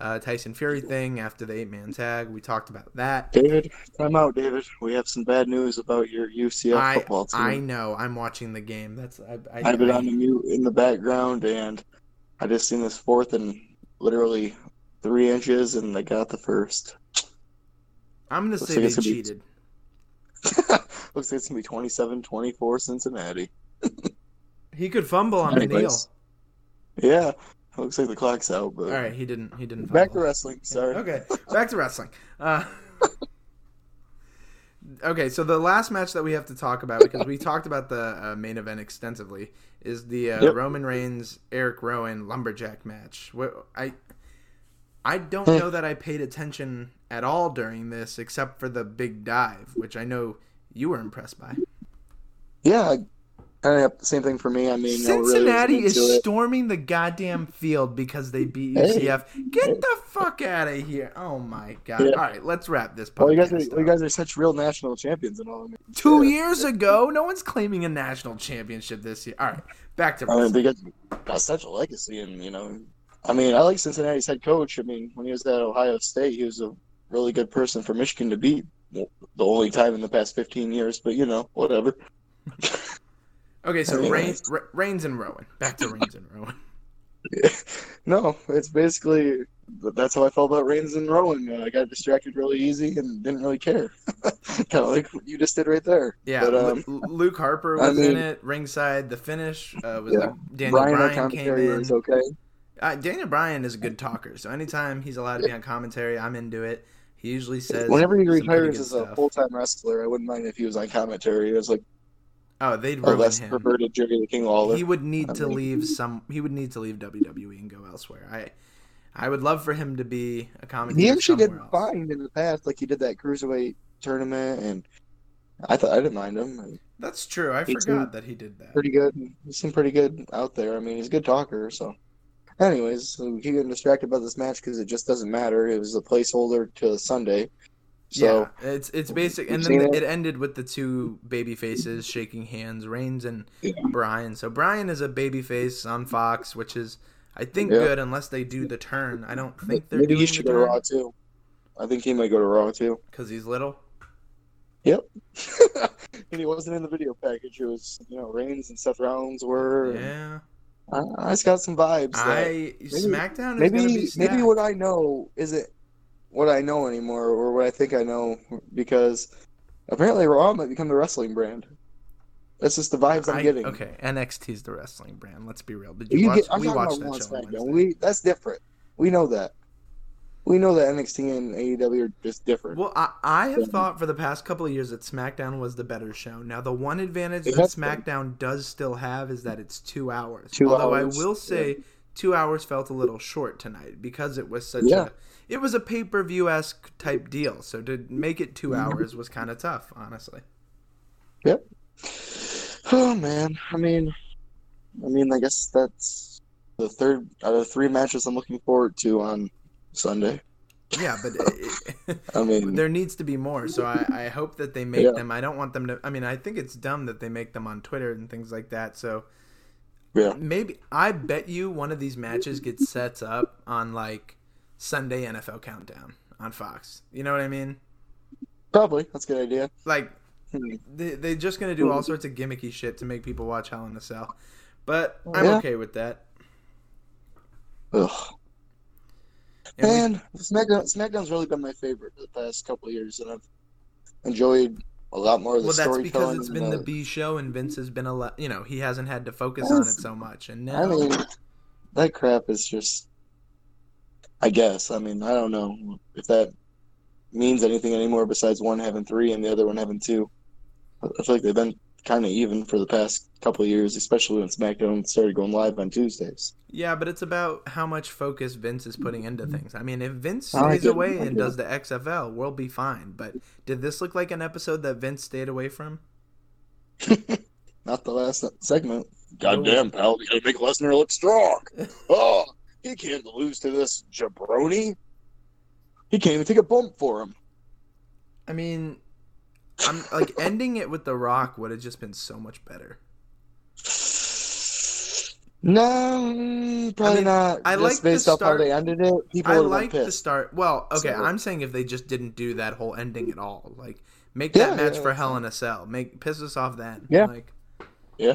uh, Tyson Fury thing after the eight man tag. We talked about that. David, time out, David. We have some bad news about your UCF I football team. I know. I'm watching the game. That's I. I, I've been I- on the mute in the background, and I just seen this fourth and literally three inches, and they got the first. I'm gonna Looks say like they gonna be- cheated. Looks like it's gonna be 27-24 Cincinnati. He could fumble on the kneel. Yeah, looks like the clock's out, but All right, he didn't. He didn't. back to wrestling. Sorry. Okay, back to wrestling. Uh, okay, so the last match that we have to talk about because we talked about the uh, main event extensively is the uh, Yep. Roman Reigns Eric Rowan lumberjack match. What I I don't Hmm. know that I paid attention at all during this except for the big dive, which I know you were impressed by. Yeah, kind of same thing for me. I mean, no really Cincinnati is storming the goddamn field because they beat Hey. UCF. Get the fuck out of here! Oh my god! Yeah. All right, let's wrap this. Well, you guys are podcast you guys are such real national champions and all. I mean, Two yeah. years ago, no one's claiming a national championship this year. All right, back to I mean, they got such a legacy, and you know, I mean, I like Cincinnati's head coach. I mean, when he was at Ohio State, he was a really good person for Michigan to beat. The only time in the past 15 years, but you know, whatever. Okay, so. Reigns, Re- Reigns and Rowan. Back to Reigns and Rowan. no, it's basically that's how I felt about Reigns and Rowan. I got distracted really easy and didn't really care. kind of like what you just did right there. Yeah, but, um, Luke Harper I was in it. Ringside, the finish uh, was Yeah. like Daniel Bryan, our Bryan came in. was okay. Uh, Daniel Bryan is a good talker, so anytime he's allowed to be on commentary, I'm into it. He usually says Whenever he retires as a full time wrestler, I wouldn't mind if he was on commentary. It was like Oh, they'd ruin less him. perverted Jerry the King Lawler. He would need I to mean- leave some. He would need to leave WWE and go elsewhere. I, I would love for him to be a commentator He actually did else. fine in the past, like he did that cruiserweight tournament, and I thought I didn't mind him. That's true. I forgot that he did that. Pretty good. He seemed pretty good out there. I mean, he's a good talker. So, anyways, so he getting distracted by this match because it just doesn't matter. It was a placeholder to Sunday. So yeah, it's it's basic, and then it it? ended with the two baby faces shaking hands, Reigns and Yeah. Bryan. So Bryan is a baby face on Fox, which is I think Yeah. good unless they do the turn. I don't think they're maybe doing he the should go to Raw too. I think he might go to Raw too. because he's little. Yep. and he wasn't in the video package. It was, you know, Reigns and Seth Rollins were. Yeah, I, I just got some vibes. I SmackDown is maybe be maybe stacked. what I know isn't what I know anymore, or what I think I know, because apparently Raw might become the wrestling brand. That's just the vibes I'm I- getting. Okay, NXT's the wrestling brand. Let's be real. Did you, You watch? get, we watched that show We that's different. We know that. We know that NXT and AEW are just different. Well, I, I have Yeah. thought for the past couple of years that SmackDown was the better show. Now, the one advantage that has been. SmackDown does still have is that it's two hours. Two Although hours, I will say, two hours felt a little short tonight because it was such Yeah. a. It was a pay per view esque type deal. So to make it 2 Mm-hmm. hours was kind of tough, honestly. Yep. Oh man, I mean, I mean, I guess that's the third out of three matches I'm looking forward to on Sunday. Yeah, but it, I mean, there needs to be more. So I, I hope that they make Yeah. them. I don't want them to. I mean, I think it's dumb that they make them on Twitter and things like that. So yeah, maybe I bet you one of these matches gets set up on like Sunday NFL Countdown on Fox. You know what I mean? probably that's a good idea. Like Hmm. they they're just gonna do all sorts of gimmicky shit to make people watch Hell in a Cell. But I'm Yeah. okay with that. Ugh. And we- Man, SmackDown SmackDown's really been my favorite the past couple of years, and I've enjoyed a lot more of the well, that's because it's been the the- B show, and Vince has been a lot. You know, he hasn't had to focus on it so much. And I now, mean, that crap is just. I guess. I mean, I don't know if that means anything anymore besides one having three and the other one having two. I feel like they've been kind of even for the past couple of years, especially when SmackDown started going live on Tuesdays. Yeah, but it's about how much focus Vince is putting into things. I mean, if Vince I stays away and does the XFL, we'll be fine. But did this look like an episode that Vince stayed away from? Not the last segment. Goddamn, pal, you gotta make Lesnar look strong. Oh, he can't lose to this jabroni. He can't even take a bump for him. I mean, I'm like ending it with The Rock would have just been so much better. No, probably I mean, not. I Just like the based off how start- they ended it. People I like the start. Well, okay, So- I'm saying if they just didn't do that whole ending at all, like make Yeah, that match yeah, for Hell in a Cell, make piss us off then. Yeah. like Yeah.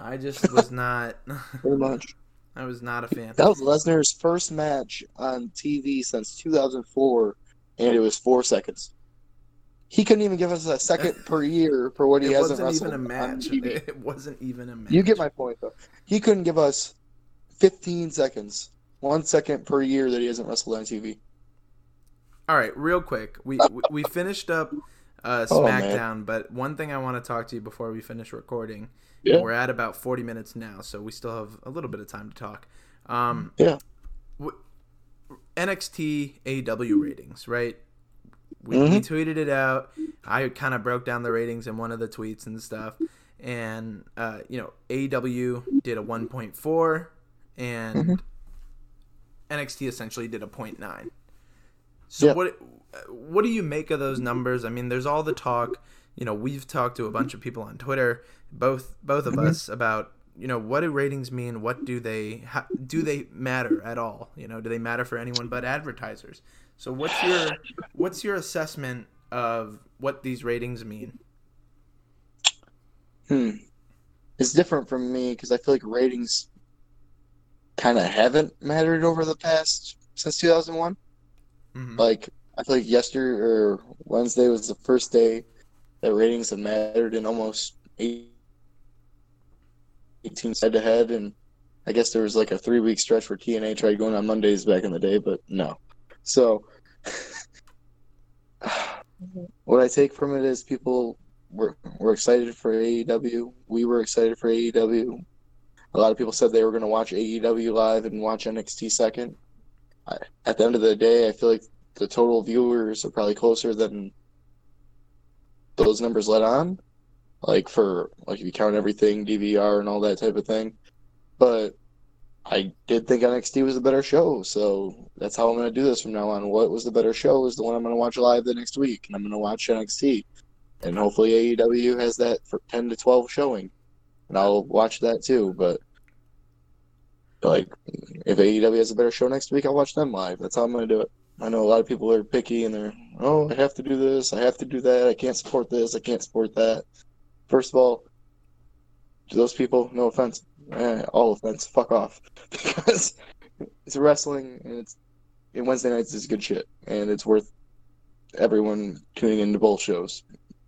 I just was not. Pretty much. I was not a fan. That was Lesnar's first match on TV since 2004, and it was four seconds. He couldn't even give us a second per year for what he It hasn't wasn't wrestled even a on match. TV. It wasn't even a match. You get my point, though. He couldn't give us 15 seconds, one second per year that he hasn't wrestled on TV. All right, real quick. We we, we finished up uh, Oh. SmackDown, but one thing I want to talk to you before we finish recording. Yeah. We're at about 40 minutes now, so we still have a little bit of time to talk. Um, Yeah. w- NXT AEW ratings, right? We, Mm-hmm. we tweeted it out. I kind of broke down the ratings in one of the tweets and stuff. And, uh, you know, AEW did a 1.4, and Mm-hmm. NXT essentially did a 0.9. So Yeah. what what do you make of those numbers? I mean, there's all the talk. You know, we've talked to a bunch of people on Twitter, both both of us, about you know what do ratings mean? What do they how, do they matter at all? You know, do they matter for anyone but advertisers? So what's your what's your assessment of what these ratings mean? Hmm. It's different from me because I feel like ratings kind of haven't mattered over the past since 2001. Mhm. Like I feel like yesterday or Wednesday was the first day that ratings have mattered in almost eight, 18 head to head, and I guess there was like a three week stretch where TNA tried going on Mondays back in the day, but no. So what I take from it is people were were excited for AEW. We were excited for AEW. A lot of people said they were going to watch AEW live and watch NXT second. I, at the end of the day, I feel like the total viewers are probably closer than those numbers let on. Like for like if you count everything, DVR and all that type of thing. But I did think NXT was the better show, so that's how I'm going to do this from now on. What was the better show is the one I'm going to watch live the next week, and I'm going to watch NXT, and hopefully AEW has that for 10 to 12 showing, and I'll watch that too. But like, if AEW has a better show next week, I'll watch them live. That's how I'm going to do it. I know a lot of people are picky and they're, oh, I have to do this, I have to do that, I can't support this, I can't support that. First of all, to those people, no offense, eh, all offense, fuck off, because it's wrestling and it's and Wednesday nights is good shit, and it's worth everyone tuning into both shows.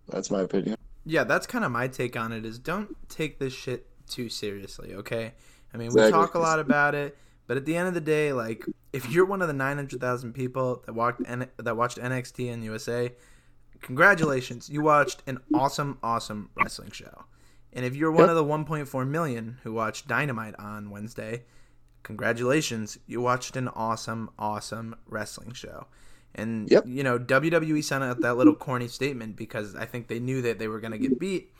That's my opinion. Yeah, that's kind of my take on it. Is don't take this shit too seriously, okay? I mean, Exactly. we talk a lot about it, but at the end of the day, like if you're one of the 900,000 people that watched N- that watched NXT in USA, congratulations, you watched an awesome, awesome wrestling show. And if you're one Yep. of the 1.4 million who watched Dynamite on Wednesday, congratulations, you watched an awesome, awesome wrestling show. And Yep. you know, WWE sent out that little corny statement because I think they knew that they were going to get beat.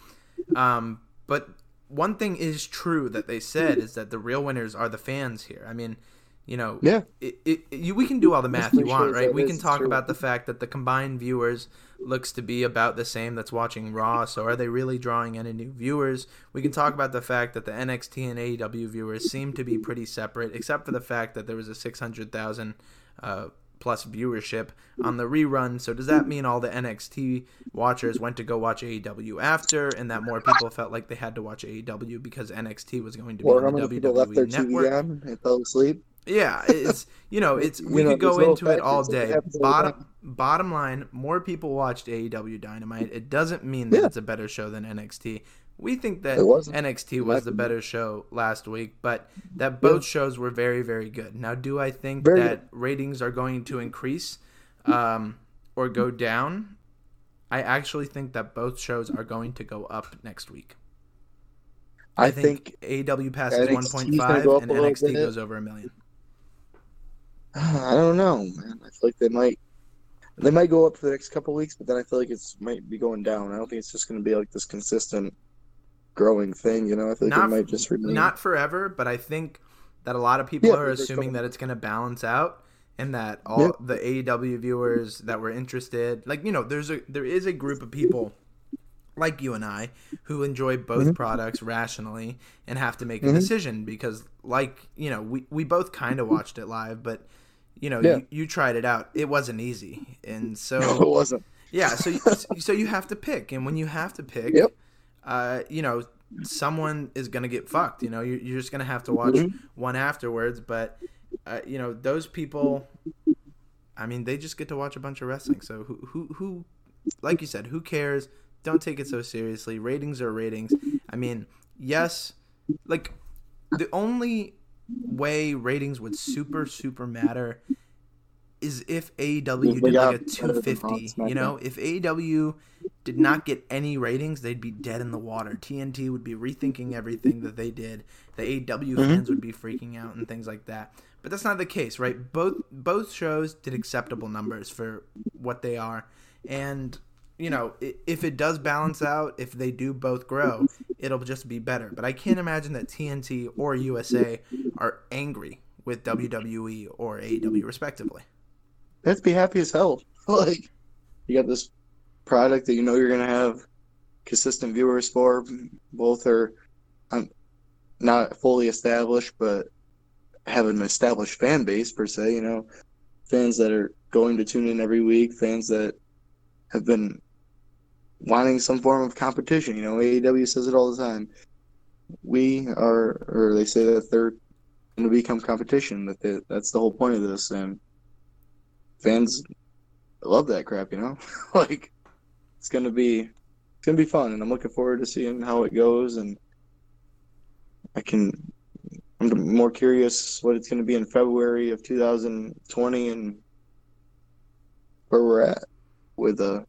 Um, but one thing is true that they said is that the real winners are the fans here. I mean, you know, Yeah. it, it, you, we can do all the math you want, sure right? We can talk true. about the fact that the combined viewers looks to be about the same that's watching Raw. So are they really drawing any new viewers? We can talk about the fact that the NXT and AEW viewers seem to be pretty separate, except for the fact that there was a 600,000 uh, plus viewership on the rerun. So does that mean all the NXT watchers went to go watch AEW after, and that more people felt like they had to watch AEW because NXT was going to be Or on the people left their WWE network? And fell asleep? Yeah, it's you know, it's we You know, could go into it all day. happens all the Bottom bottom line, more people watched AEW Dynamite. It doesn't mean that Yeah. it's a better show than NXT. We think that NXT was the better show last week, but that both shows were very very good. Now, do I think Very that ratings are going to increase um, or go down? I actually think that both shows are going to go up next week. I, I think, think, AEW passes NXT 's 1.5 and NXT bit. goes over a million. I don't know, man. I feel like they might they might go up for the next couple weeks, but then I feel like it's might be going down. I don't think it's just going to be like this consistent growing thing. You know, I feel like Not- it might just remain. Not forever, but I think that a lot of people Yeah, are assuming some- that it's going to balance out and that all Yeah. the AEW viewers that were interested, like you know, there's a there is a group of people like you and I who enjoy both Mm-hmm. products rationally and have to make a decision because like, you know, we we both kind of watched it live, but you know, Yeah. you, you tried it out. It wasn't easy. And so No, it wasn't. yeah, so you, so you have to pick, and when you have to pick, Yep. uh, you know, someone is gonna get fucked. You know, you're, you're just gonna have to watch Mm-hmm. one afterwards. But uh, you know, those people, I mean, they just get to watch a bunch of wrestling. So who who who, like you said, who cares? Don't take it so seriously. Ratings are ratings. I mean, yes, like the only way ratings would super super matter is if AEW did like a better than Raw 250. You know, if AEW did not get any ratings, they'd be dead in the water. TNT would be rethinking everything that they did. The AEW mm-hmm. fans would be freaking out and things like that. But that's not the case, right? Both both shows did acceptable numbers for what they are, and you know, if it does balance out, if they do both grow, it'll just be better. But I can't imagine that TNT or USA are angry with WWE or AEW respectively. To be happy as hell. like you got this product that you know you're gonna have consistent viewers for. Both are um, not fully established, but have an established fan base per se. You know, fans that are going to tune in every week, fans that have been wanting some form of competition. You know, AEW says it all the time. We are, or they say that they're going to become competition. That they, that's the whole point of this, and fans love that crap. You know, like it's going to be it's going to be fun, and I'm looking forward to seeing how it goes. And I can, I'm more curious what it's going to be in February of 2020 and where we're at with uh,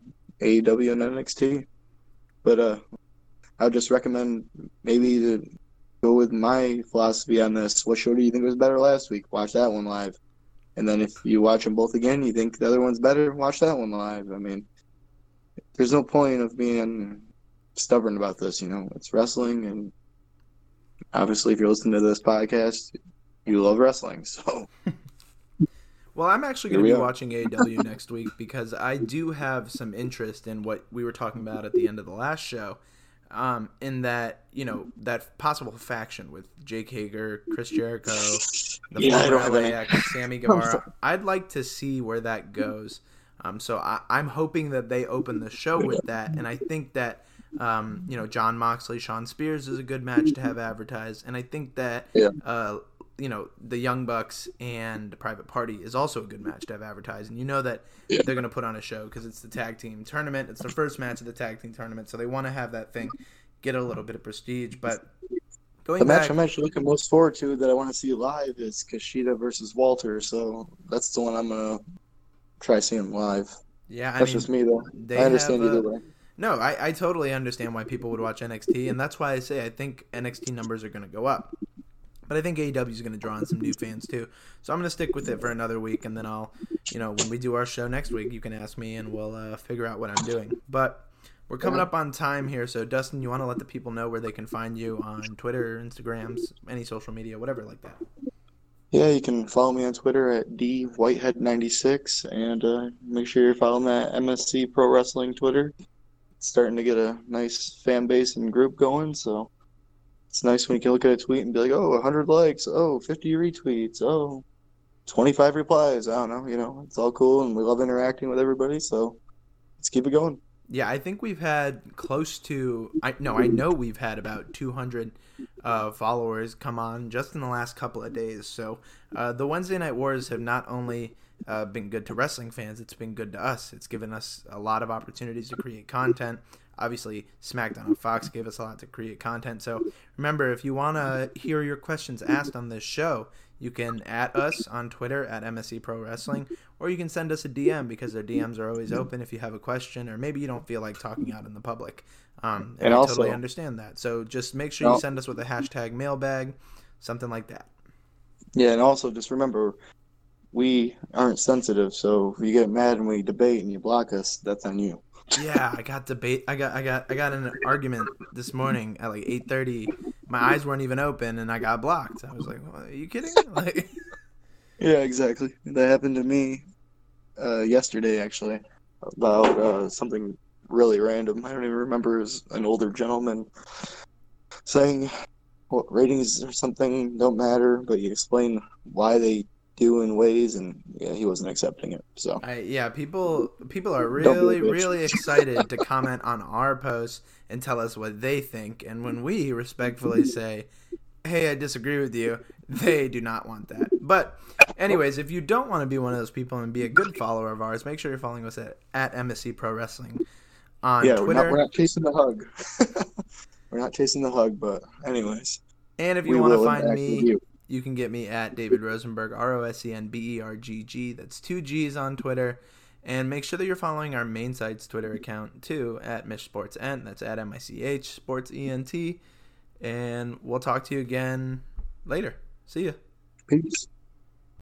AEW and NXT. But uh, I would just recommend maybe to go with my philosophy on this. What show do you think was better last week? Watch that one live. And then if you watch them both again, you think the other one's better, watch that one live. I mean, there's no point of being stubborn about this, you know. It's wrestling and obviously if you're listening to this podcast, you love wrestling. So Well, I'm actually going to be are. watching AEW next week because I do have some interest in what we were talking about at the end of the last show. Um, in that, you know, that possible faction with Jake Hager, Chris Jericho, the Yeah, I former don't have any- LAX, Sammy Guevara. I'd like to see where that goes. Um, so I, I'm hoping that they open the show with that, and I think that um, you know Jon Moxley, Shawn Spears is a good match to have advertised, and I think that Yeah. uh, you know the Young Bucks and Private Party is also a good match to have advertised, and you know that they're going to put on a show because it's the tag team tournament. It's the first match of the tag team tournament, so they want to have that thing get a little bit of prestige. But going the match back, I'm actually looking most forward to that I want to see live is Kushida versus Walter. So that's the one I'm gonna try seeing live. yeah, I That's mean, just me though. I understand either uh, way. No, I, I totally understand why people would watch NXT, and that's why I say I think NXT numbers are going to go up. But I think AEW is going to draw in some new fans too. So I'm going to stick with it for another week, and then I'll, you know, when we do our show next week, you can ask me, and we'll uh, figure out what I'm doing. But we're coming up on time here, so Dustin, you want to let the people know where they can find you on Twitter, Instagrams, any social media, whatever like that. Yeah, you can follow me on Twitter at dwhitehead96 and uh, make sure you're following that MSE Pro Wrestling Twitter. It's starting to get a nice fan base and group going, so it's nice when you can look at a tweet and be like, oh, 100 likes, oh, 50 retweets, oh, 25 replies. I don't know, you know, it's all cool and we love interacting with everybody, so let's keep it going. Yeah, I think we've had close to. I no, I know we've had about 200 uh, followers come on just in the last couple of days. So uh, the Wednesday Night Wars have not only uh, been good to wrestling fans, it's been good to us. It's given us a lot of opportunities to create content. Obviously, SmackDown on Fox gave us a lot to create content. So remember, if you want to hear your questions asked on this show, you can at us on Twitter at MSE Pro Wrestling, or you can send us a DM because their DMs are always open if you have a question, or maybe you don't feel like talking out in the public. Um, and, And I also- totally understand that. So just make sure you send us with a hashtag mailbag, something like that. Yeah, and also just remember, we aren't sensitive. So if you get mad and we debate and you block us, that's on you. Yeah, I got debate. I got I got I got an argument this morning at like eight thirty. My eyes weren't even open, and I got blocked. I was like, "What, "Are you kidding?" Like, Yeah, exactly. That happened to me uh, yesterday, actually, about uh, something really random. I don't even remember. It was an older gentleman saying what ratings or something don't matter, but you explain why they do in ways, and yeah, he wasn't accepting it. So I, yeah, people people are Don't be a really really excited to comment on our posts and tell us what they think. And when we respectfully say, "Hey, I disagree with you," they do not want that. But anyways, if you don't want to be one of those people and be a good follower of ours, make sure you're following us at, at MSE Pro Wrestling on yeah, we're Twitter. not, we're not chasing the hug. we're not chasing the hug, but anyways, and if you want to find me, you. You can get me at David Rosenberg, R O S E N B E R G G. That's two G's on Twitter. And make sure that you're following our main site's Twitter account too at Mich Sports Ent. That's at M I C H Sports E N T. And we'll talk to you again later. See ya. Peace.